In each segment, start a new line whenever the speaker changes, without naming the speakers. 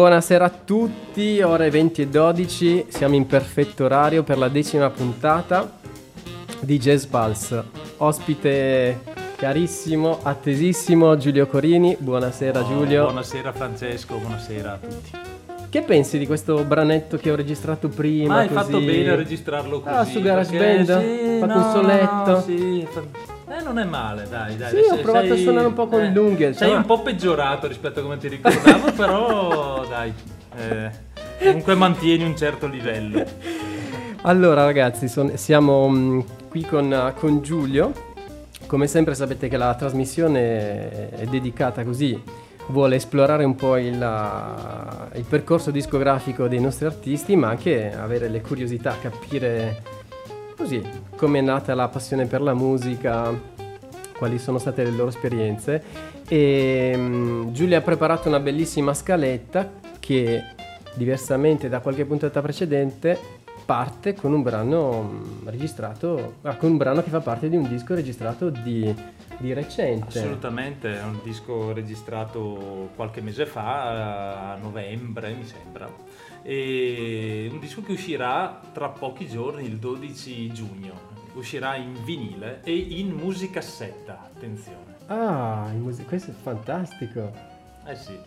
Buonasera a tutti, ore 20 e 12, siamo in perfetto orario per la decima puntata di Jazz Pulse. Ospite carissimo, attesissimo Giulio Corini, buonasera
Oh,
Giulio.
Buonasera Francesco, buonasera a tutti.
Che pensi di questo branetto che ho registrato prima?
Ma hai
così?
fatto bene a registrarlo così.
Ah, su Garage
perché-
Band?
Sì,
Fatto
no,
un soletto?
no, sì, non è male, dai, dai.
Sì, ho provato a suonare un po' con l'unghie,
Sei
insomma.
un po' peggiorato rispetto a come ti ricordavo, però dai. eh, comunque mantieni un certo livello.
Allora ragazzi, son- siamo mm, qui con, con Giulio. Come sempre sapete che la trasmissione è dedicata così, vuole esplorare un po' il, ah, il percorso discografico dei nostri artisti, ma anche avere le curiosità, capire così come è nata la passione per la musica, quali sono state le loro esperienze. E mm, Giulio ha preparato una bellissima scaletta che, diversamente da qualche puntata precedente, parte con un brano mm, registrato, ah, con un brano che fa parte di un disco registrato di, di recente.
Assolutamente, è un disco registrato qualche mese fa, a novembre mi sembra. E un disco che uscirà tra pochi giorni, il 12 giugno. Uscirà in vinile e in musicassetta, attenzione.
Ah, in musica- questo è fantastico.
Eh sì.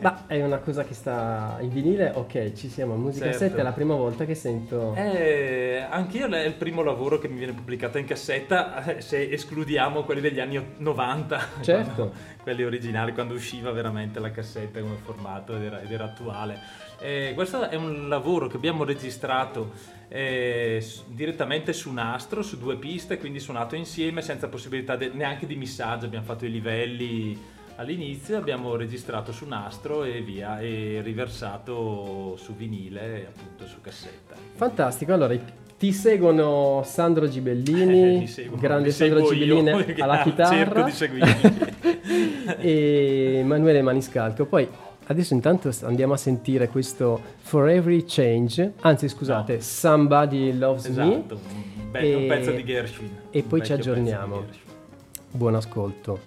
Ma è una cosa che sta in vinile, ok, ci siamo. Musica
Certo.
7 è la prima volta che sento.
Eh, anch'io è il primo lavoro che mi viene pubblicato in cassetta, eh, se escludiamo quelli degli anni 90,
Certo.
quando- quelli originali, quando usciva veramente la cassetta come formato ed era, ed era attuale. Eh, questo è un lavoro che abbiamo registrato eh, direttamente su nastro, su due piste, quindi suonato insieme senza possibilità de- neanche di missaggio, abbiamo fatto i livelli all'inizio, abbiamo registrato su nastro e via, e riversato su vinile appunto su cassetta.
Fantastico, allora ti seguono Sandro
Eh,
Gibellini,
mi seguo-
grande Sandro
io,
Gibellini alla chitarra
Cerco di seguirmi.
e Emanuele Maniscalco. Poi adesso intanto andiamo a sentire questo For Every Change, anzi scusate,
No.
Somebody Loves Me.
esatto, un, be- un pezzo di Gershwin.
e poi ci aggiorniamo. Buon ascolto.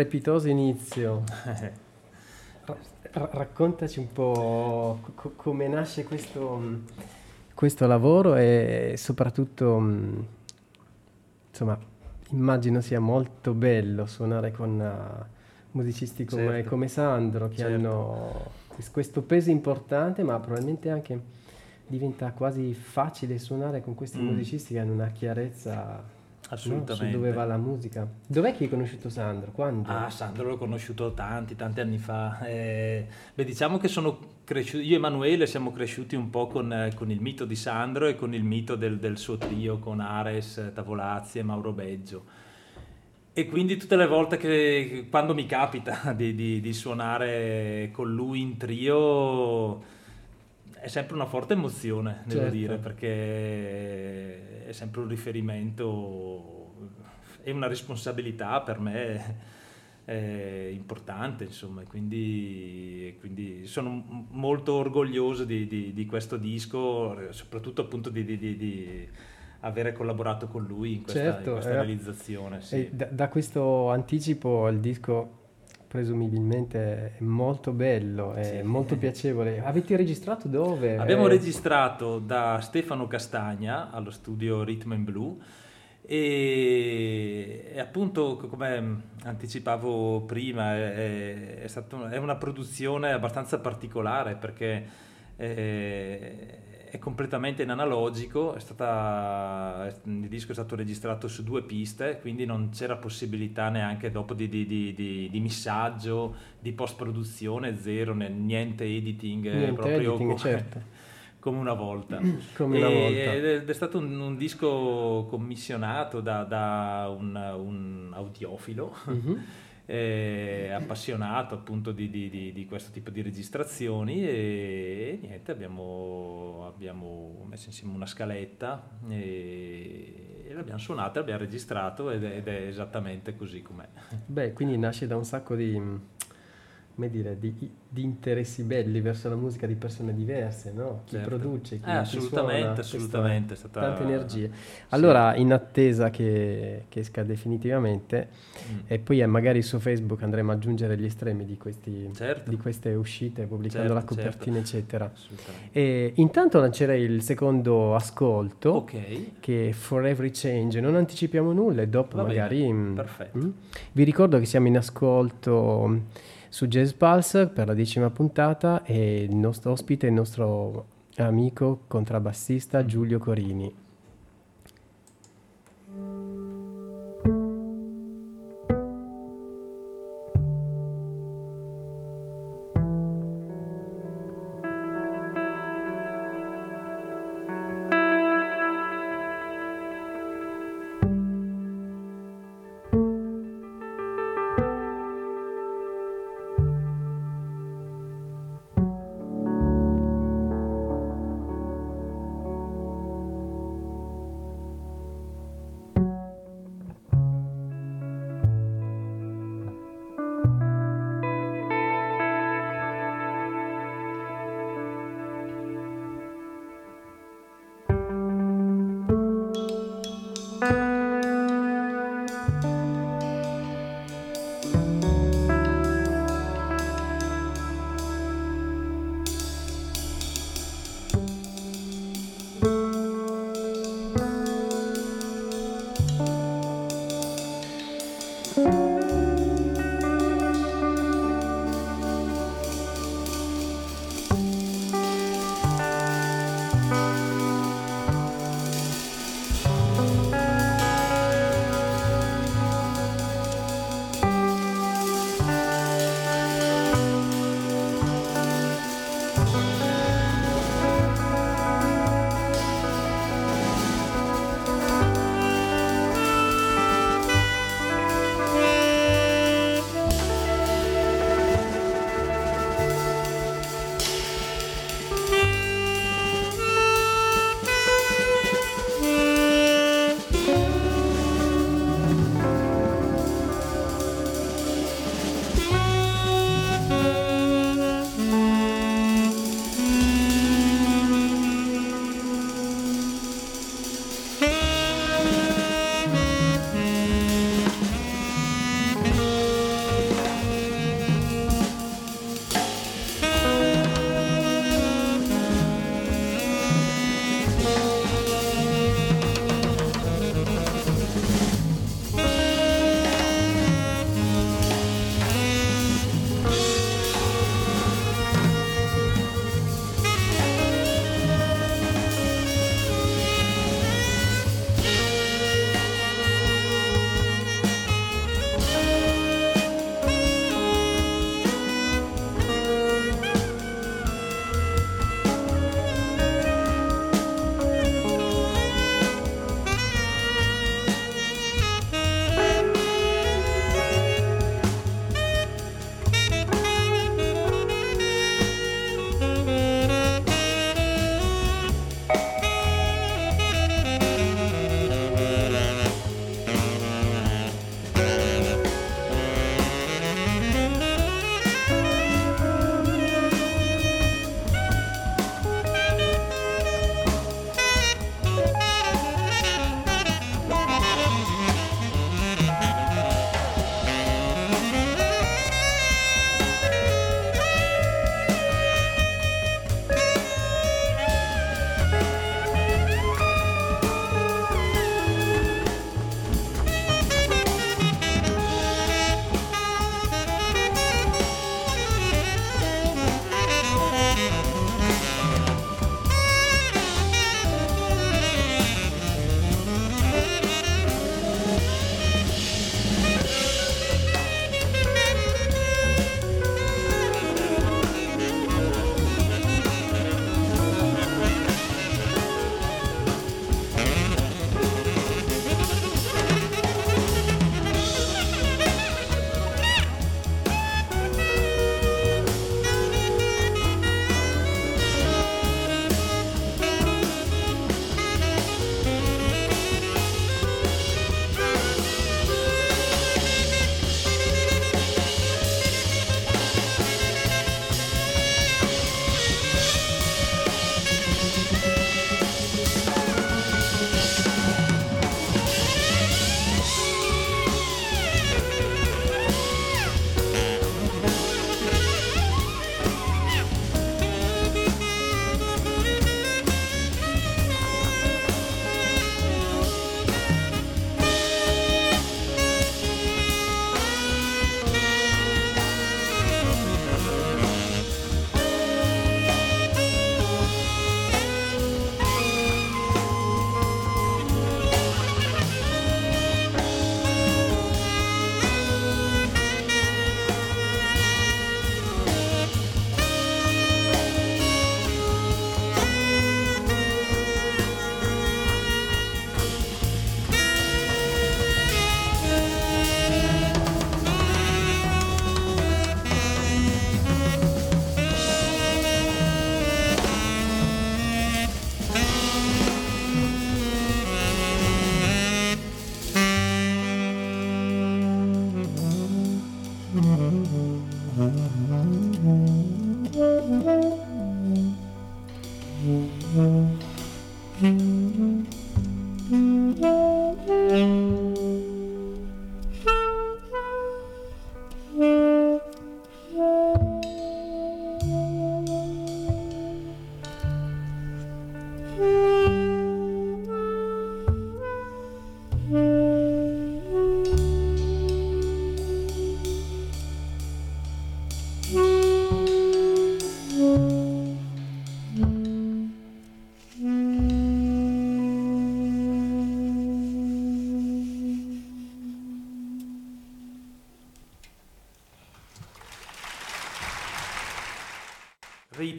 Strepitoso inizio. Ra- raccontaci un po' co- come nasce questo, questo, lavoro e soprattutto, insomma, immagino sia molto bello suonare con uh, musicisti come, certo. come, Sandro che certo. hanno questo peso importante, ma probabilmente anche diventa quasi facile suonare con questi mm. musicisti che hanno una chiarezza Assolutamente. No, su dove va la musica. Dov'è che hai conosciuto Sandro? Quando?
Ah, Sandro l'ho conosciuto tanti, tanti anni fa. Eh, beh, diciamo che sono cresciuti, io e Emanuele siamo cresciuti un po' con, eh, con, il mito di Sandro e con il mito del, del suo trio con Ares, Tavolazzi e Mauro Beggio. E quindi tutte le volte che, quando mi capita di, di, di suonare con lui in trio è sempre una forte emozione, devo certo. dire, perché è sempre un riferimento e una responsabilità per me importante, insomma, quindi, quindi, sono molto orgoglioso di, di, di, questo disco, soprattutto appunto di, di avere collaborato con lui in questa, certo, in questa realizzazione. Sì.
Da, da, questo anticipo il disco presumibilmente è molto bello, è sì. molto piacevole. Avete registrato dove?
Abbiamo eh... registrato da Stefano Castagna allo studio Rhythm and Blue e, e appunto come anticipavo prima è, è, stato, è, una produzione abbastanza particolare perché è, è completamente in analogico, stata, il disco è stato registrato su due piste, quindi non c'era possibilità neanche dopo di, di, di, di missaggio, di post produzione, zero, niente editing,
niente proprio editing, come, certo.
come, una volta.
come una volta.
Ed è stato un, un disco commissionato da, da un, un, audiofilo. Mm-hmm eh, appassionato appunto di, di, di, questo tipo di registrazioni e, e niente, abbiamo, abbiamo, messo insieme una scaletta e, e l'abbiamo suonata, l'abbiamo registrato ed è, ed è esattamente così com'è.
Beh, quindi nasce da un sacco di dire, di, di, interessi belli verso la musica di persone diverse, no? Chi certo. produce, chi,
eh, assolutamente, suona, assolutamente,
stata... tante energie. Allora, sì. in attesa che, che, esca definitivamente, mm. e poi eh, magari su Facebook andremo ad aggiungere gli estremi di, questi, certo. di queste uscite, pubblicando certo, la copertina, certo. eccetera. E intanto lancerei il secondo ascolto, okay. che è For Every Change. Non anticipiamo nulla e dopo Va magari... Bene.
Mm, Perfetto. Mm,
vi ricordo che siamo in ascolto su Jazz Pulse per la decima puntata e il nostro ospite è il nostro amico contrabbassista Giulio Corini.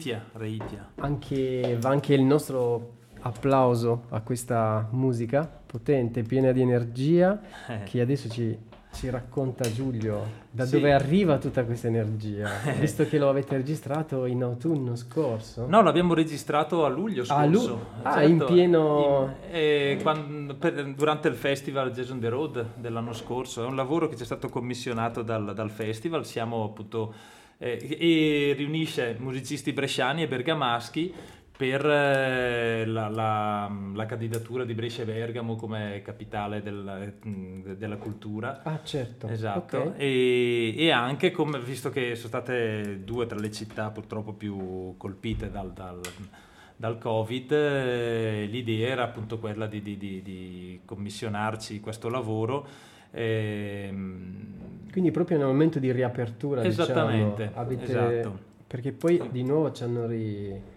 Reitia, Reitia.
Anche, va anche il nostro applauso a questa musica potente, piena di energia,
Eh.
che adesso ci, ci racconta Giulio da
Sì.
dove arriva tutta questa energia, visto che lo avete registrato in autunno scorso.
No, l'abbiamo registrato a luglio scorso.
A lu- ah, in pieno-
in- eh, quan- per- durante il festival Jazz on the Road dell'anno scorso. È un lavoro che ci è stato commissionato dal, dal festival. Siamo appunto eh, e riunisce musicisti bresciani e bergamaschi per eh, la, la- la candidatura di Brescia e Bergamo come capitale del- mm, della cultura.
Ah, certo.
Esatto,
Ok.
e, e anche come, visto che sono state due tra le città purtroppo più colpite dal, dal- dal Covid, eh, l'idea era appunto quella di, di- di- di commissionarci questo lavoro. Ehm,
Quindi proprio nel momento di riapertura,
Esattamente,
diciamo, avete...
esatto.
Perché poi di nuovo ci hanno ri...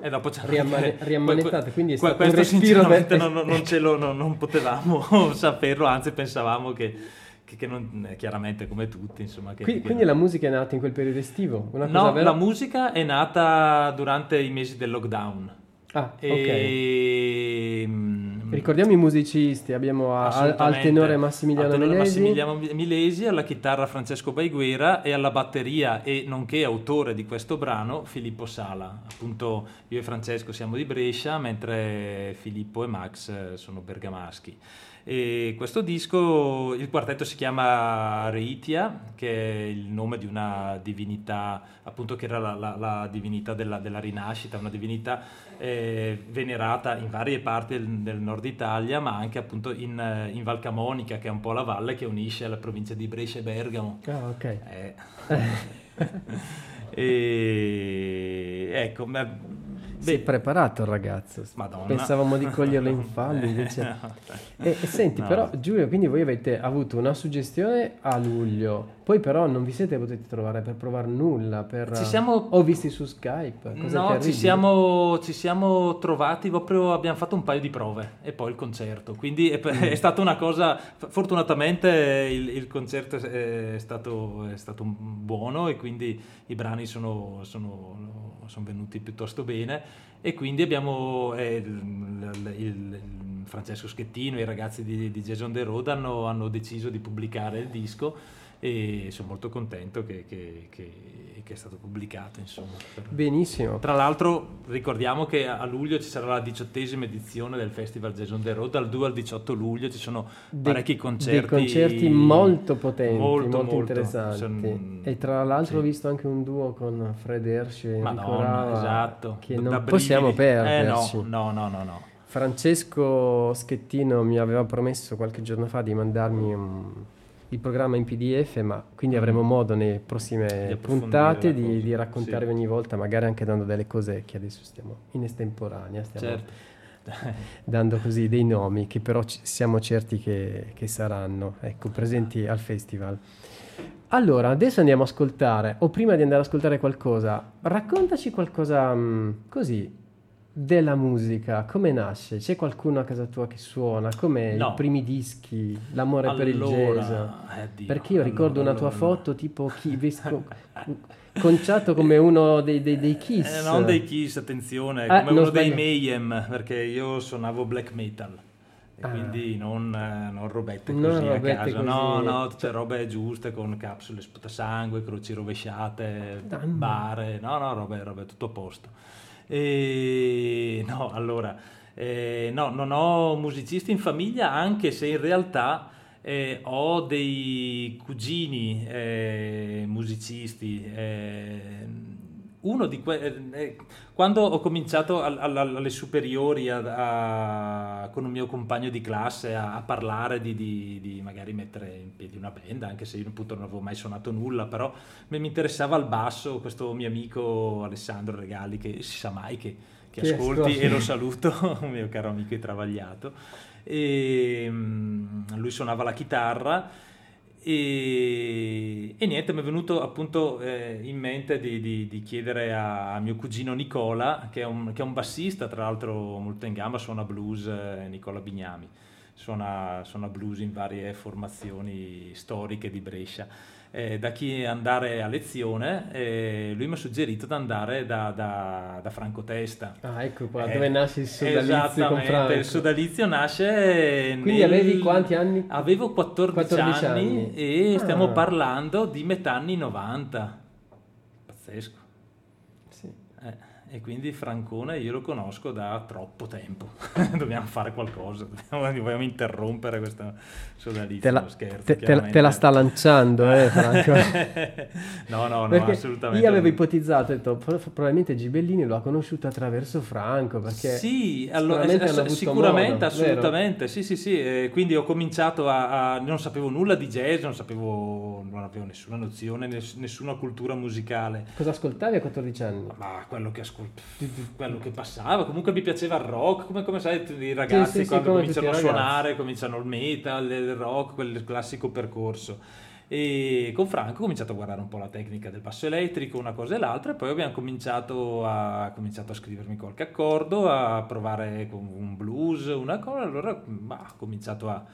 E dopo c'è
Riammane-
anche-
riammanettato, quindi è stato un
questo
respiro
sinceramente
de-
non, non- lo, non, non potevamo saperlo, anzi pensavamo che, che- che non, eh, chiaramente come tutti, insomma, che,
Quindi,
che-
quindi la musica è nata in quel periodo estivo?
No,
vera?
la musica è nata durante i mesi del lockdown.
Ah, ok.
E, mm,
Ricordiamo i musicisti, abbiamo a- al, tenore Massimiliano
Al tenore
Melesi.
Massimiliano Milesi, alla chitarra Francesco Baiguera e alla batteria e nonché autore di questo brano Filippo Sala. Appunto io e Francesco siamo di Brescia, mentre Filippo e Max eh, sono bergamaschi. E questo disco, il quartetto si chiama Reitia, che è il nome di una divinità, appunto che era la, la- la divinità della, della rinascita, una divinità eh, venerata in varie parti del, del nord Italia, ma anche appunto in, eh, in Val Camonica, che è un po' la valle che unisce la provincia di Brescia e Bergamo.
Ah, ok.
Eh. e ecco, ma-
Si è
beh,
preparato il ragazzo.
Madonna.
Pensavamo di coglierlo in fallo, invece... E, e senti,
No.
però Giulio, quindi voi avete avuto una suggestione a luglio, poi però non vi siete potuti trovare per provare nulla, per...
Ci siamo-
O visti su Skype, cose
No, ci siamo, ci siamo trovati proprio, abbiamo fatto un paio di prove e poi il concerto, quindi è,
Mm.
è stata una cosa, fortunatamente il, il concerto è stato, è stato buono e quindi i brani sono, sono- sono venuti piuttosto bene e quindi abbiamo, eh, il, il- Francesco Schettino e i ragazzi di, di Jason The Road hanno, hanno deciso di pubblicare il disco e sono molto contento che, che- che- che è stato pubblicato insomma.
Benissimo.
tra l'altro ricordiamo che a luglio ci sarà la diciottesima edizione del Festival Jazz on the Road, dal 2 al 18 luglio ci sono
Dei-
parecchi concerti.
Dei concerti molto potenti, molto,
Molto, molto.
interessanti.
Son-
E tra l'altro ho
sì.
visto anche un duo con Fred Hersch e
Madonna, esatto.
che
Da-
non
da
possiamo perderci.
Eh no, no, no, no, no.
Francesco Schettino mi aveva promesso qualche giorno fa di mandarmi un- il programma in PDF, ma quindi avremo modo nelle prossime
approfondire
puntate di, di raccontarvi
sì.
ogni volta, magari anche dando delle cose che adesso stiamo in estemporanea, stiamo
Certo.
dando così dei nomi che però ci- siamo certi che, che saranno ecco, presenti al festival. Allora, adesso andiamo a ascoltare, o prima di andare ad ascoltare qualcosa, raccontaci qualcosa mm, così della musica, come nasce? C'è qualcuno a casa tua che suona? Come
No.
i primi dischi, l'amore per il
Allora,
jazz?
eh,
Perché io ricordo
allora,
una tua
allora.
foto tipo chi, vesco- conciato come uno dei, dei, dei Kiss.
Eh, non dei Kiss, attenzione,
Ah,
come
non
uno dei
sbaglio.
Mayhem, perché io suonavo black metal. E
Ah.
quindi non, eh, non robette
Non
così
robette
a caso,
così.
no, no, c'è robe giuste con capsule sputasangue, croci rovesciate, bare, no, no, robe, robe tutto a posto. E no, allora, eh, no, non ho musicisti in famiglia, anche se in realtà eh, ho dei cugini eh, musicisti. Uno di que- eh, eh, quando ho cominciato al, al, alle superiori a, a, con un mio compagno di classe a, a parlare di, di, di, magari mettere in piedi una band, anche se io appunto non avevo mai suonato nulla, però mi interessava il basso, questo mio amico Alessandro Regali, che si sa mai che, che, che ascolti, ascolti. e lo saluto, un mio caro amico travagliato, e um, lui suonava la chitarra e, e, niente, mi è venuto appunto eh, in mente di, di, di chiedere a, a, mio cugino Nicola, che è, un, che è, un, bassista, tra l'altro molto in gamba, suona blues, eh, Nicola Bignami, suona, suona blues in varie formazioni storiche di Brescia eh, da chi andare a lezione, eh, lui mi ha suggerito di andare da, da, da, Franco Testa.
Ah, ecco qua, eh, dove nasce il sodalizio con Franco.
il sodalizio nasce
Quindi nel... avevi quanti anni?
Avevo 14, 14 anni, anni, e ah. stiamo parlando di metà anni 90. Pazzesco. E quindi Francone io lo conosco da troppo tempo. dobbiamo fare qualcosa, dobbiamo, dobbiamo interrompere questa sodalizio.
Te
la, scherzo,
te, te, la sta lanciando, eh, Franco?
no, no, no, perché assolutamente.
Io avevo ipotizzato, ho detto, probabilmente Gibellini lo ha conosciuto attraverso Franco, perché
sì, allora, sicuramente, sicuramente assolutamente, vero? sì, sì, sì. Eh, quindi ho cominciato a, a, non sapevo nulla di jazz, non sapevo, non avevo nessuna nozione, nessuna cultura musicale.
Cosa ascoltavi a 14 anni?
Ma quello che ascoltavo quello che passava. Comunque mi piaceva il rock, come, come sai, i ragazzi sì, sì, quando sì, cominciano a suonare, cominciano il metal, il rock, quel classico percorso. E con Franco ho cominciato a guardare un po' la tecnica del basso elettrico, una cosa e l'altra, e poi abbiamo cominciato a, cominciato a scrivermi qualche accordo, a provare con un blues, una cosa, allora bah, ho cominciato a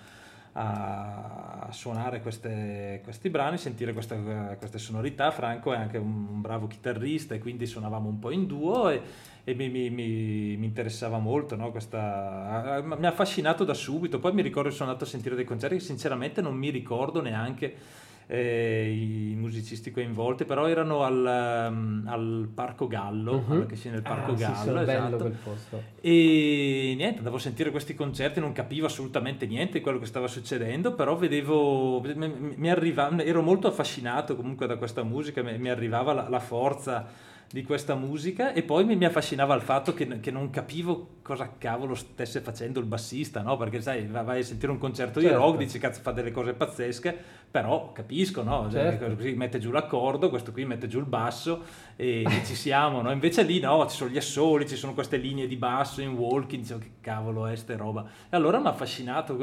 a suonare queste, questi brani, sentire queste, queste, sonorità. Franco è anche un, un, bravo chitarrista e quindi suonavamo un po' in duo e, e mi, mi, mi, mi, interessava molto, no? Questa, mi ha affascinato da subito. Poi mi ricordo che sono andato a sentire dei concerti che sinceramente non mi ricordo neanche eh, i musicisti coinvolti, però erano al, um, al Parco Gallo, uh-huh. che sia nel Parco ah, Gallo,
sì, esatto.
E niente, andavo a sentire questi concerti, non capivo assolutamente niente di quello che stava succedendo, però vedevo, mi, mi arrivava, ero molto affascinato comunque da questa musica, mi, mi arrivava la, la forza di questa musica e poi mi, mi affascinava il fatto che, che, non capivo cosa cavolo stesse facendo il bassista, no? Perché sai, vai a sentire un concerto certo. di rock, dici cazzo fa delle cose pazzesche, però capisco, no? Cioè, certo. Così mette giù l'accordo, questo qui mette giù il basso e, e ci siamo, no? Invece lì no, ci sono gli assoli, ci sono queste linee di basso in walking, dicevo che cavolo è ste roba. E allora mi ha affascinato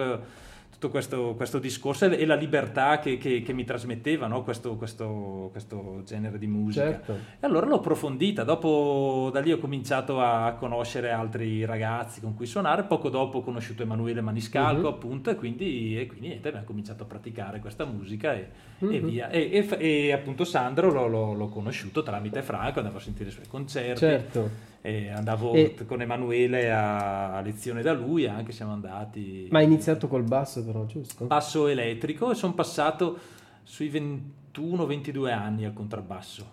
tutto questo, questo, discorso e la libertà che, che, che mi trasmetteva no? questo, questo, questo, genere di musica.
Certo.
E allora l'ho approfondita, dopo da lì ho cominciato a conoscere altri ragazzi con cui suonare, poco dopo ho conosciuto Emanuele Maniscalco uh-huh. appunto e quindi, e quindi niente, abbiamo cominciato a praticare questa musica e, uh-huh. e via. E, e, appunto Sandro l'ho, l'ho, l'ho, conosciuto tramite Franco, andavo a sentire i suoi concerti.
Certo
e andavo e... con Emanuele a, a, lezione da lui, anche siamo andati.
Ma hai iniziato col basso però, giusto?
Basso elettrico e sono passato sui 21-22 anni al contrabbasso,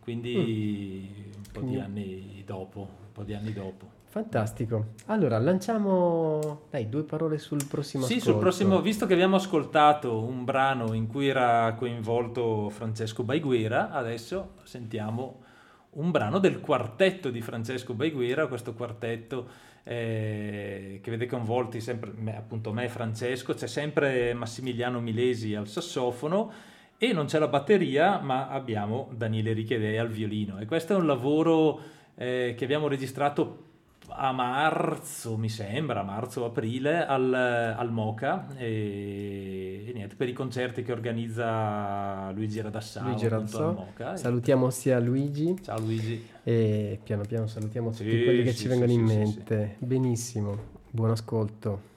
quindi mm. un po' di anni dopo, un po' di anni dopo.
Fantastico. Allora, lanciamo dai due parole sul prossimo
Sì,
ascolto.
sul prossimo, visto che abbiamo ascoltato un brano in cui era coinvolto Francesco Baiguera, adesso sentiamo un brano del quartetto di Francesco Baiguera, questo quartetto eh, che vede coinvolti sempre me, appunto me e Francesco, c'è sempre Massimiliano Milesi al sassofono e non c'è la batteria, ma abbiamo Daniele Richedè al violino. E questo è un lavoro eh, che abbiamo registrato a marzo, mi sembra, marzo-aprile al, al Moca e, e, niente, per i concerti che organizza Luigi Radassau
Luigi Radassau. Salutiamo sia Luigi.
Ciao Luigi.
E piano piano salutiamo tutti sì, quelli che sì, ci vengono sì, in mente. Benissimo, buon ascolto.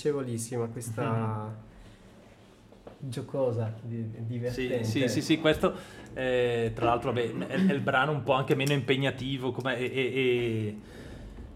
Piacevolissima questa mm-hmm. giocosa, di, divertente.
Sì, sì, sì, sì questo eh, tra l'altro vabbè, è, è, il brano un po' anche meno impegnativo come, e, e,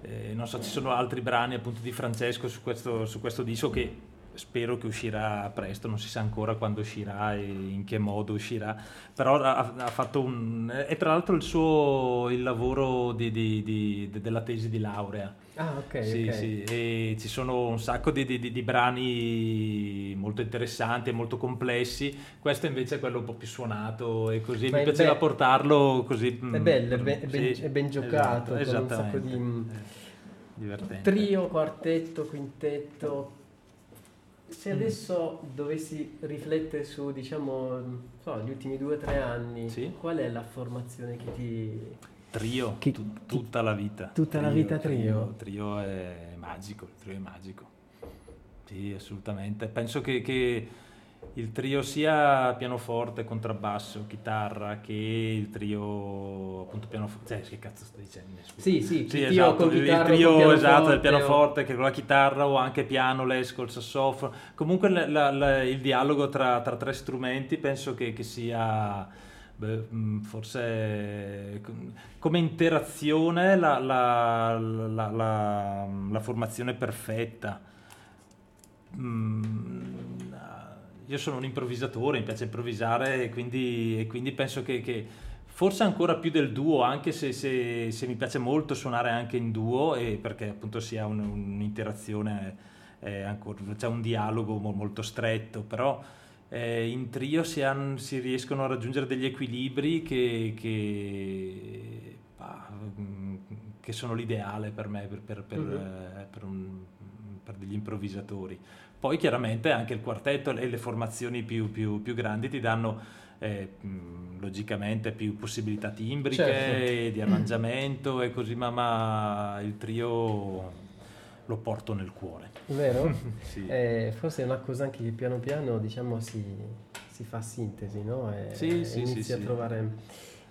e non so, ci sono altri brani appunto di Francesco su questo, su questo disco che spero che uscirà presto, non si sa ancora quando uscirà e in che modo uscirà, però ha, ha fatto un... è tra l'altro il suo il lavoro di, di, di, della tesi di laurea.
Ah, ok.
Sì,
okay.
sì, e ci sono un sacco di, brani molto interessanti e molto complessi, questo invece è quello un po' più suonato e così, Ma mi piaceva be- portarlo così.
È bello, è ben, sì, ben, è ben giocato, esatto, con un sacco di...
Eh, divertente.
Trio, quartetto, quintetto se mm. adesso dovessi riflettere su, diciamo, so, gli ultimi due o tre anni, sì? qual è la formazione che ti...
Trio, che, tu, tutta la vita.
Tutta trio, la vita trio.
trio. Trio è magico, il trio è magico. Sì, assolutamente. Penso che, che il trio sia pianoforte, contrabbasso, chitarra che il trio appunto pianoforte. Cioè, che cazzo sto dicendo?
Scusa. Sì, sì,
sì esatto, il, il trio esatto del pianoforte o... che con la chitarra o anche piano, l'esco, il sassofono. Comunque la, la, il dialogo tra, tra, tre strumenti penso che, che sia beh, mm, forse come interazione la, la formazione perfetta. Mm, io sono un improvvisatore, mi piace improvvisare e quindi, e quindi penso che, che, forse ancora più del duo, anche se, se, se, mi piace molto suonare anche in duo, perché appunto si ha un, un'interazione, eh, ancora, c'è un dialogo molto stretto, però eh, in trio si, han, si, riescono a raggiungere degli equilibri che, che, bah, che sono l'ideale per me, per, per, per, mm-hmm. eh, per, un, degli improvvisatori. Poi chiaramente anche il quartetto e le formazioni più, più, più grandi ti danno eh, logicamente più possibilità timbriche, certo. di arrangiamento e così, ma, ma, il trio lo porto nel cuore.
Vero? sì. eh, forse è una cosa anche che piano piano diciamo si, si fa sintesi, no? E,
sì, sì,
inizia
sì,
a trovare...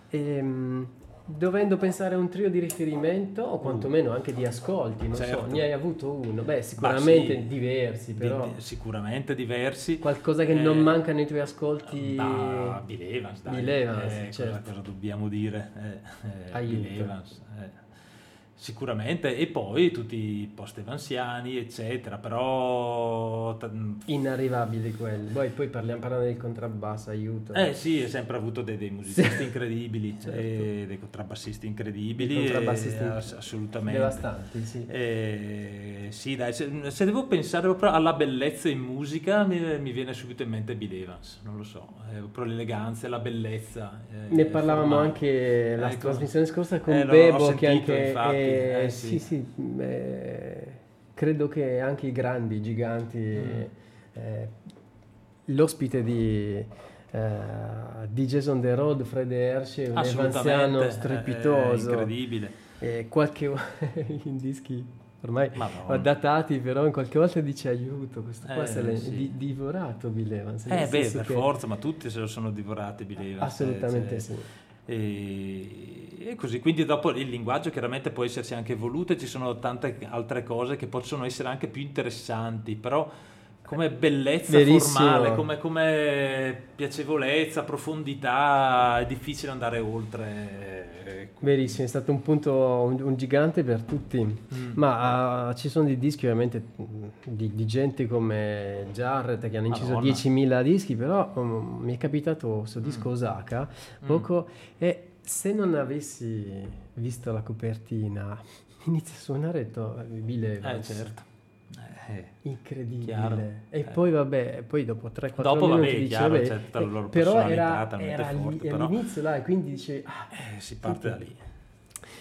E, ehm, dovendo pensare a un trio di riferimento o quantomeno anche di ascolti, non certo. so, ne hai avuto uno? Beh, sicuramente sì, diversi, però.
Di, sicuramente diversi.
Qualcosa che eh, non manca nei tuoi ascolti?
Da Bill Evans, dai.
Bill Evans,
eh,
certo.
cosa, cosa, dobbiamo dire? Eh,
eh,
Bill Evans. Eh. Sicuramente, e poi tutti i post-evansiani, eccetera, però...
Inarrivabili quelli. Poi, poi parliamo, parlando del contrabbasso, aiuto.
Eh sì, hai sempre avuto dei, dei musicisti sì. incredibili, certo. dei contrabbassisti incredibili.
Contrabbassisti
assolutamente.
Devastanti, sì.
E, sì, dai, se, se, devo pensare proprio alla bellezza in musica, mi, mi viene subito in mente Bill Evans, non lo so, eh, proprio l'eleganza, la bellezza.
Eh, ne parlavamo formale. anche la ecco. trasmissione scorsa con eh, Bebo, che anche... Infatti, eh, sì, sì, eh, credo che anche i grandi, i giganti, mm. eh, l'ospite di, eh, di Jason The Road, Fred Hershey, un evanziano strepitoso.
incredibile.
qualche in dischi ormai Madonna. datati, però in qualche volta dice aiuto, questo qua eh, se l'è sì. di, divorato Bill Evans.
Eh beh, per che... forza, ma tutti se lo sono divorati Bill Evans.
Assolutamente eh, cioè, sì.
E, e così, quindi dopo il linguaggio chiaramente può essersi anche evoluto e ci sono tante altre cose che possono essere anche più interessanti, però come bellezza
Verissimo.
formale, come, come piacevolezza, profondità, è difficile andare oltre.
Verissimo, è stato un punto, un, un gigante per tutti,
Mm.
ma ah, ci sono dei dischi ovviamente mm, di, di gente come Jarrett che hanno inciso
Madonna.
10.000 dischi, però um, mi è capitato questo
Mm.
disco Osaka poco e se non avessi visto la copertina inizia a suonare e to- Bill
Eh,
Evans.
certo. Eh,
Incredibile.
Chiaro.
E
Eh.
poi vabbè, poi dopo 3-4
Dopo, vabbè,
dice,
chiaro,
vabbè,
tutta la
eh,
loro
però era, era
forte, però.
all'inizio là e quindi dice ah,
eh, si parte da lì.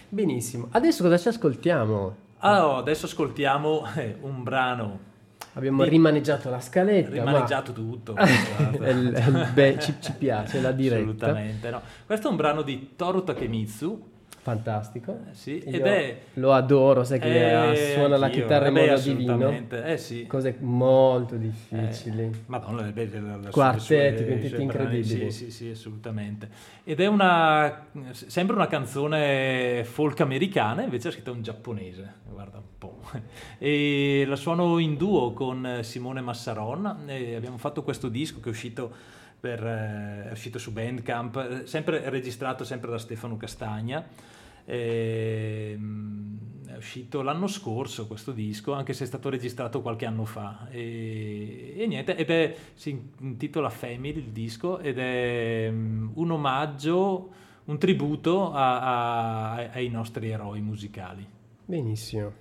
benissimo. Adesso cosa ci ascoltiamo?
Allora, adesso ascoltiamo eh, un brano
Abbiamo
Sì.
rimaneggiato la scaletta,
rimaneggiato tutto.
ma è il- è il be- ci, ci piace la diretta.
Assolutamente, no. Questo è un brano di Toru Takemitsu,
Fantastico.
eh, sì, ed è...
lo adoro, sai che
eh,
suona la chitarra in modo divino.
Eh sì.
Cose molto difficili.
Eh, Madonna, le belle le- le
Quartetti, quintetti incredibili.
Sì, sì, sì, assolutamente. Ed è una sembra una canzone folk americana, invece è scritta in giapponese. Guarda un po'. E la suono in duo con Simone Massaron. Abbiamo fatto questo disco che è uscito per, eh, è uscito su Bandcamp, eh, sempre registrato sempre da Stefano Castagna. Ehm, è uscito l'anno scorso questo disco, anche se è stato registrato qualche anno fa. E, e niente, ed è, si intitola Family il disco ed è mm, un omaggio, un tributo a- a- ai nostri eroi musicali.
Benissimo.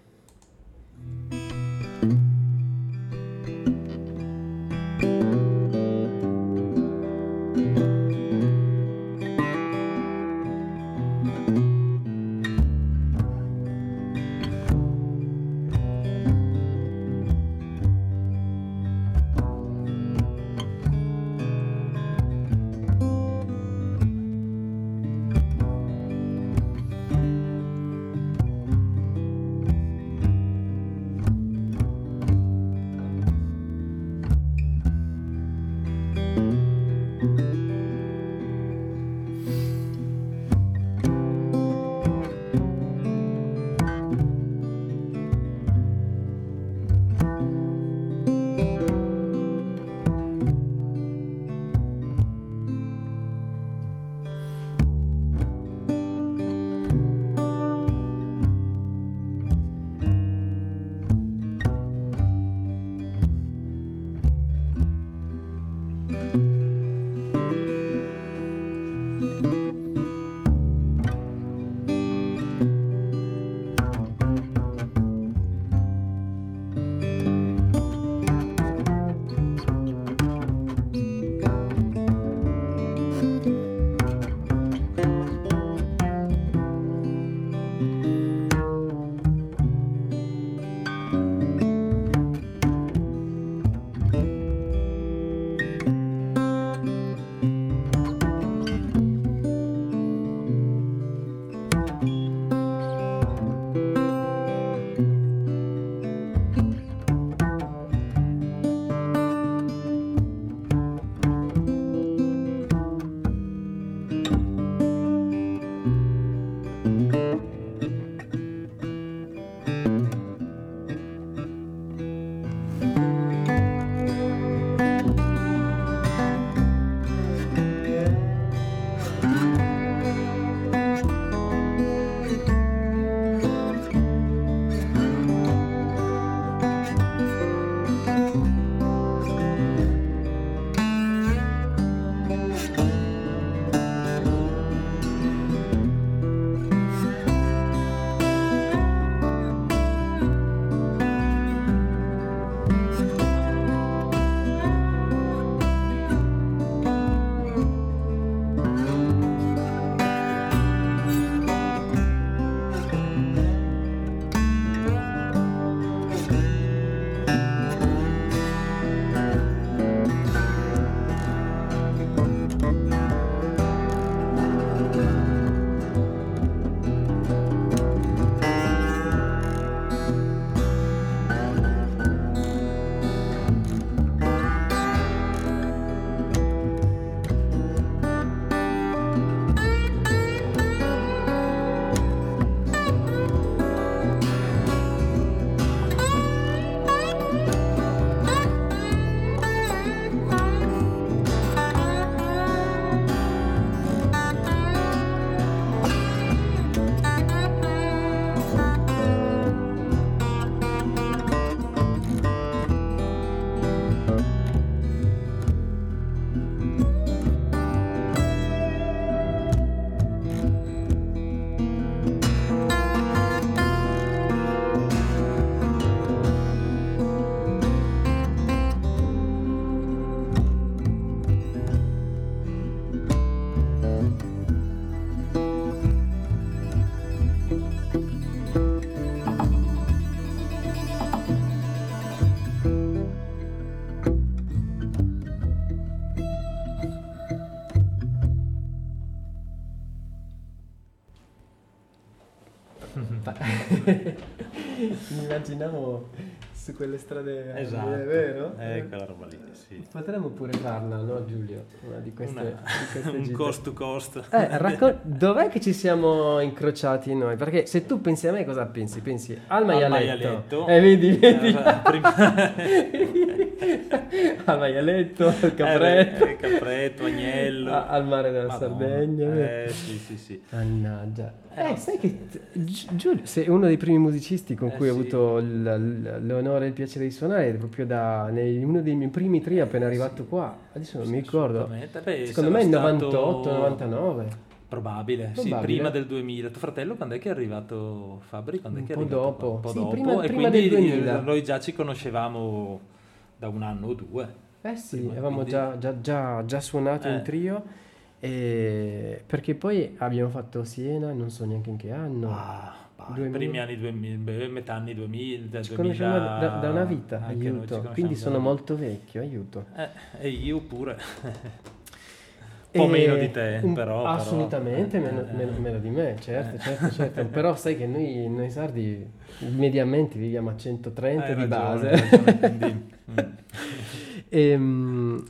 Mi immaginavo su quelle strade
Esatto,
è vero?
Eh, quella roba lì, sì.
Potremmo pure farla, no Giulio? Una di queste,
Una-
di queste
un
gite.
cost to cost.
Eh, racco- dov'è che ci siamo incrociati noi? Perché se tu pensi a me cosa pensi? Pensi al maialetto.
maialetto.
Eh, vedi, vedi.
Eh, prima-
al maialetto, al capretto.
Eh, capretto, agnello.
a- al mare della
Madonna.
Sardegna.
Eh, sì, sì, sì.
Mannaggia. Eh, sai che Gi- Giulio, sei uno dei primi musicisti con
Eh,
cui ho
sì.
avuto l- l- l'onore e il piacere di suonare, è proprio da nei- uno dei miei primi tri appena arrivato qua. Adesso non mi ricordo.
Beh,
Secondo me il
stato
98, 99.
Probabile, sì,
Probabile.
prima del 2000. Tuo fratello quando è che è arrivato, Fabri? Quando è
Un
che è arrivato
dopo.
Un po'
Sì,
dopo.
prima-
e
prima
quindi
del 2000.
noi già ci conoscevamo da un anno o due.
Eh sì,
Prima,
avevamo
quindi-
già, già- già- già suonato in
Eh.
trio, e- perché poi abbiamo fatto Siena, non so neanche in che anno.
Ah, bah, i
2000.
primi anni 2000, beh, metà anni 2000, del
Ci
2000
conosciamo da, da una vita,
anche
aiuto. Quindi sono molto vecchio, aiuto.
Eh, e io pure. Un po'
E
meno di te,
un-
però. però-
Assolutamente,
eh,
meno,
eh,
meno- meno di me, certo,
Eh.
certo, certo. Però sai che noi, noi sardi mediamente viviamo a 130
hai
di
ragione,
base.
ragione, mm.
Ehm,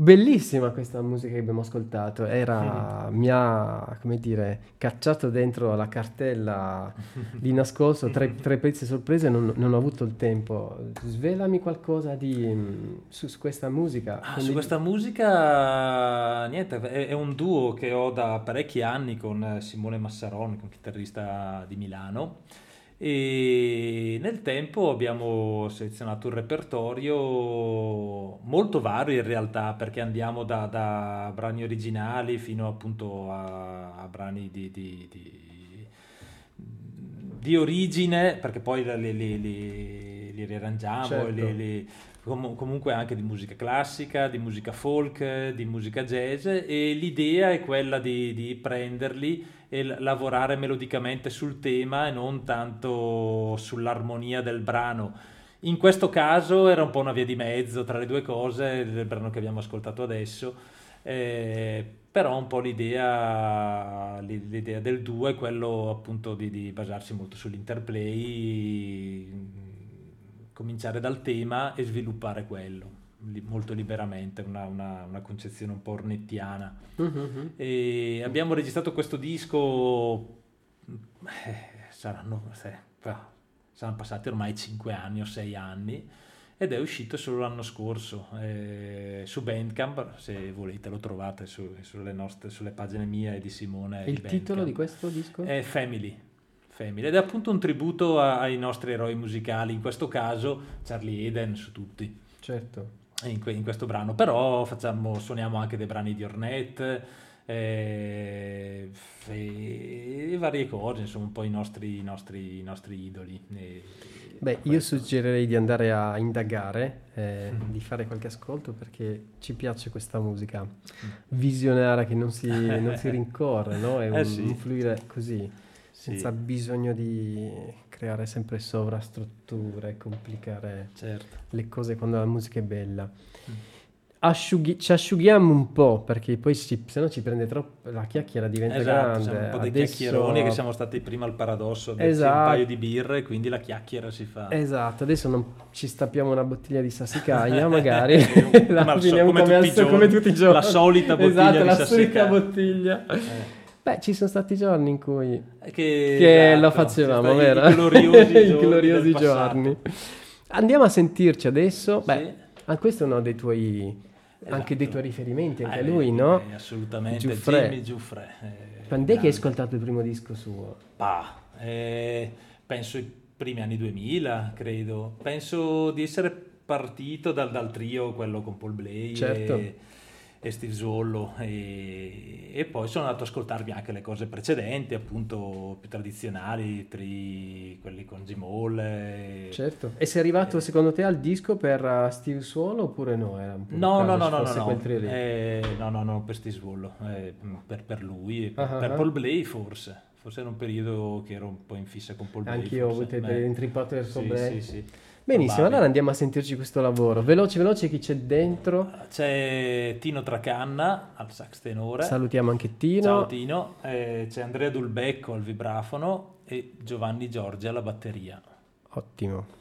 bellissima questa musica che abbiamo ascoltato, era, mi ha, come dire, cacciato dentro la cartella di nascosto, tre, tre pezzi sorprese, non, non ho avuto il tempo. Svelami qualcosa di, mm, su, su questa musica.
Ah, su questa musica, niente, è, è un duo che ho da parecchi anni con eh, Simone Massaron, un chitarrista di Milano. E nel tempo abbiamo selezionato un repertorio molto vario in realtà, perché andiamo da, da brani originali fino appunto a, a brani di, di- di- di origine, perché poi li, li- li- li riarrangiamo,
Certo.
li- li- com- comunque anche di musica classica, di musica folk, di musica jazz e l'idea è quella di, di prenderli e l- lavorare melodicamente sul tema e non tanto sull'armonia del brano. In questo caso era un po' una via di mezzo tra le due cose, il brano che abbiamo ascoltato adesso, eh, però un po' l'idea, l'i- l'idea del duo è quello appunto di, di basarsi molto sull'interplay, cominciare dal tema e sviluppare quello li- molto liberamente, una, una- una concezione un po' ornettiana. E abbiamo registrato questo disco, eh, saranno, eh, saranno passati ormai 5 anni o 6 anni ed è uscito solo l'anno scorso eh, su Bandcamp, se volete lo trovate su- sulle, nostre, sulle pagine mie e di Simone.
E il
di
titolo di
Bandcamp.
questo disco?
È Family. Family. Ed è appunto un tributo a- ai nostri eroi musicali, in questo caso Charlie Eden su tutti
Certo.
in, que- in questo brano, però facciamo, suoniamo anche dei brani di Ornette eh, e, e varie cose, insomma un po' i nostri, i nostri, i nostri idoli. E-
Beh, io suggerirei di andare a indagare, eh,
Mhm.
di fare qualche ascolto perché ci piace questa musica visionaria che non si, non si rincorre, no? È un,
Eh sì.
un fluire così,
Sì,
senza bisogno di creare sempre sovrastrutture, complicare
certo.
le cose quando la musica è bella.
Mm.
Asciughi- ci asciughiamo un po' perché poi ci, se no ci prende troppo, la chiacchiera diventa
Esatto,
grande.
siamo un po' dei
Adesso-
chiacchieroni che siamo stati prima al paradosso,
Esatto.
un paio di birre, quindi la chiacchiera si fa.
Esatto, adesso non ci stappiamo una bottiglia di sassicaia, magari la
Come al so- come
come,
tutti
al come
giorni.
tutti i giorni.
La solita bottiglia
esatto, la solita bottiglia.
Eh,
Beh, ci sono stati giorni in cui
che
che
esatto,
lo facevamo, vero?
I gloriosi
I
giorni.
gloriosi giorni. Andiamo a sentirci adesso. Beh,
Sì.
ah, questo è uno dei tuoi anche
Esatto.
dei tuoi riferimenti, anche
Eh,
lui, no?
eh, assolutamente,
Giuffre.
Jimmy Giuffre. eh,
Quando è che hai ascoltato il primo disco suo?
Bah, eh, penso i primi anni 2000, credo. Penso di essere partito dal, dal trio, quello con Paul Blay
Certo.
e, e Steve Zollo e, e poi sono andato ad ascoltarmi anche le cose precedenti, appunto più tradizionali, tri, quelli con Jim Hall. e-
Certo. E sei arrivato secondo te al disco per uh, Steve Suolo oppure no? Era un po'
No, no, no, no, no, no. Eh, no, no, no, per Steve Swallow, eh, per, per lui, per,
Ah,
per
ah.
Paul Blay forse, forse era un periodo che ero un po' in fissa con Paul Blay.
Anch'io ho avuto il intrippato del suo Blay.
sì, sì.
Benissimo,
Probabile.
allora andiamo a sentirci questo lavoro. Veloce, veloce, chi c'è dentro?
C'è Tino Tracanna al sax tenore.
Salutiamo anche Tino.
Ciao Tino, Eh, c'è Andrea Dulbecco al vibrafono e Giovanni Giorgi alla batteria.
Ottimo.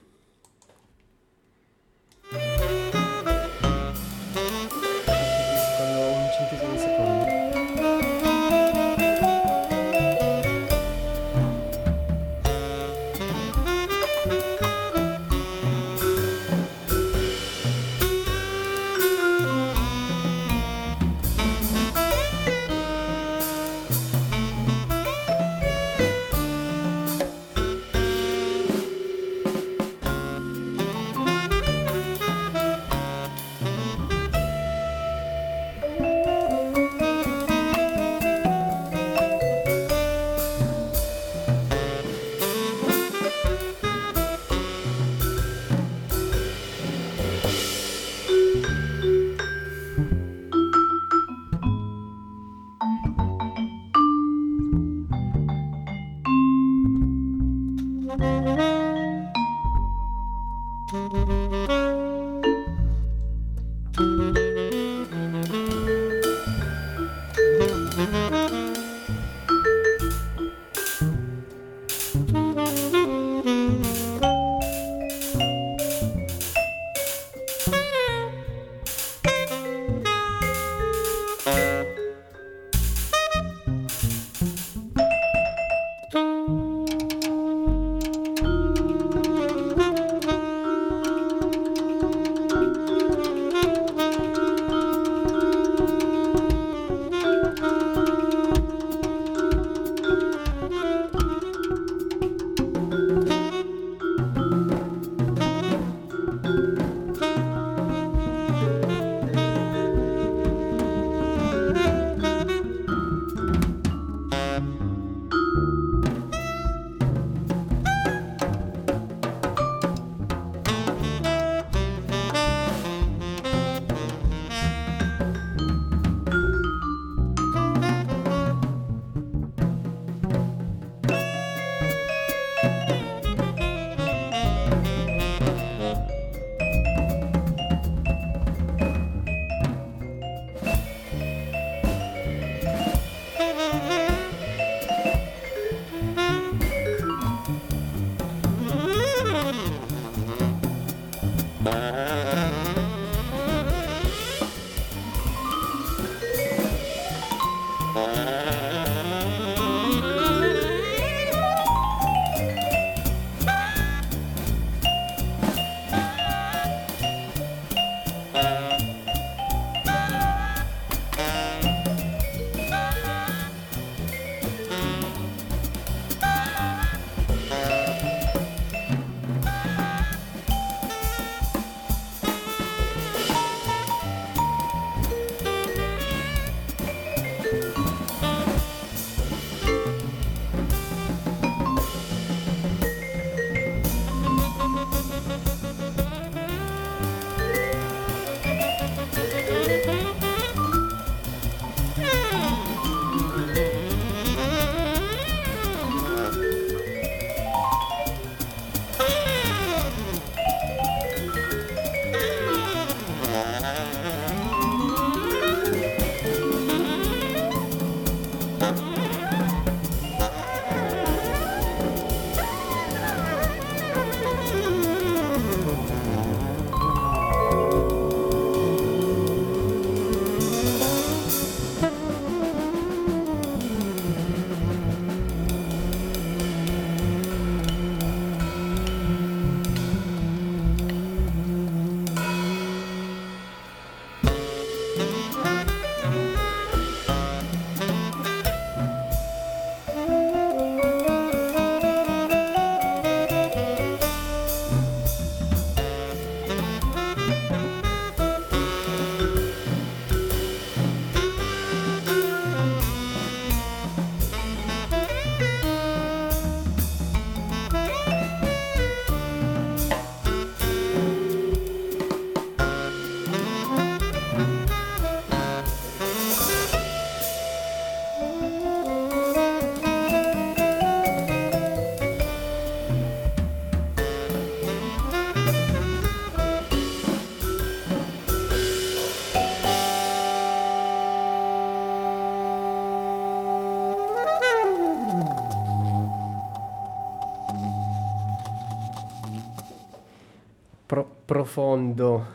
Pro- profondo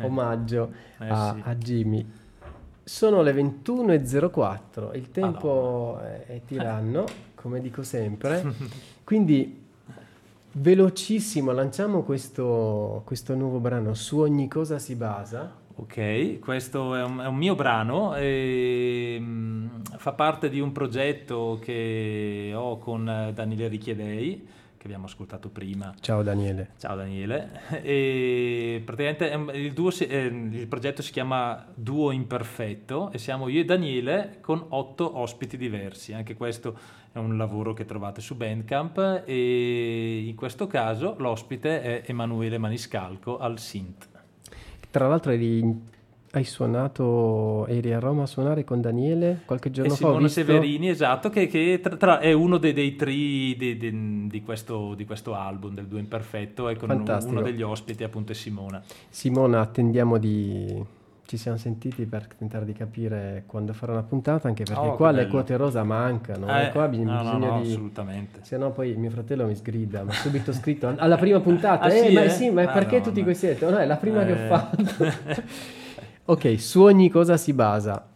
omaggio
Eh
a,
sì.
a Jimmy. Sono le 21.04, il tempo è, è tiranno, come dico sempre, quindi velocissimo lanciamo questo, questo nuovo brano, su ogni cosa si basa.
Ok, questo è un, è un mio brano, e, mm, fa parte di un progetto che ho con eh, Daniele Richiedei, che abbiamo ascoltato prima.
Ciao Daniele.
Ciao Daniele, e praticamente un- il, duo si- eh, il progetto si chiama Duo Imperfetto e siamo io e Daniele con otto ospiti diversi, anche questo è un lavoro che trovate su Bandcamp e in questo caso l'ospite è Emanuele Maniscalco al Synth.
Tra l'altro eri- hai suonato, eri a Roma a suonare con Daniele qualche
E
giorno fa. ho
Simone
visto-
Severini, esatto, che, che tra- tra- è uno dei, dei tri di, di- di questo, di questo album, del Duo Imperfetto, e con
Fantastico.
uno degli ospiti appunto è Simona.
Simona, attendiamo di... Ci siamo sentiti per tentare di capire quando farà una puntata, anche perché
Oh,
qua le quote rosa mancano.
Eh,
e qua bisogna,
no, no, no,
di...
assolutamente.
Se no poi mio fratello mi sgrida, ma subito scritto alla prima puntata.
Ah,
eh,
sì,
ma
eh?
sì, ma
Ah,
perché
no,
tutti questi? No, è la prima che ho
Eh.
fatto. ok, su ogni cosa si basa.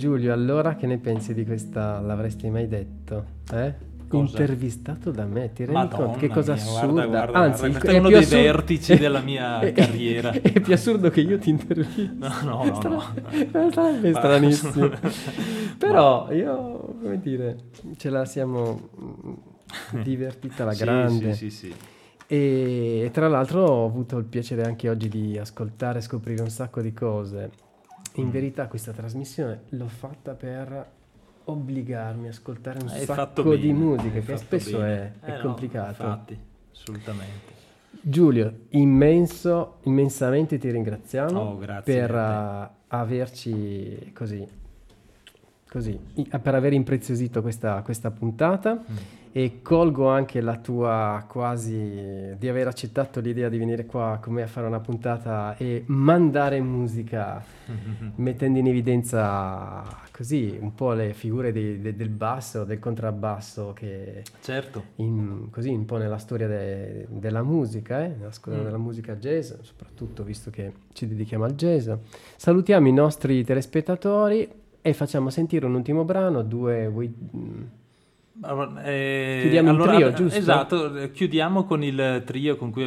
Giulio, allora che ne pensi di questa? L'avresti mai detto? Eh?
Cosa?
Intervistato da me, ti rendi
Madonna
conto? Che cosa
mia,
assurda.
guarda, guarda,
Anzi,
guarda, questo è uno dei
assur-
vertici della mia
è-
carriera.
È più assurdo che io ti intervisti.
No, no, no, no.
Stra- Sarebbe
Ma-
stranissimo. Però io, come dire, ce la siamo mm, divertita alla grande.
Sì, sì, sì.
E tra l'altro ho avuto il piacere anche oggi di ascoltare e scoprire un sacco di cose. In
Mm.
verità questa trasmissione l'ho fatta per obbligarmi a ascoltare un
Hai
sacco di musica che spesso
bene.
è, è
Eh no,
complicato.
infatti, assolutamente.
Giulio, immenso, immensamente ti ringraziamo
Oh,
per uh, averci così, così, per aver impreziosito questa, questa puntata
Mm.
E colgo anche la tua quasi di aver accettato l'idea di venire qua con me a fare una puntata e mandare musica mettendo in evidenza così un po' le figure dei- de- del basso, del contrabbasso che
Certo.
in- così un po' nella storia de- della musica, eh, nella storia
Mm.
della musica jazz, soprattutto visto che ci dedichiamo al jazz. Salutiamo i nostri telespettatori e facciamo sentire un ultimo brano, due... vuoi-
eh,
Chiudiamo
allora,
trio, giusto?
Esatto, eh, chiudiamo con il trio con cui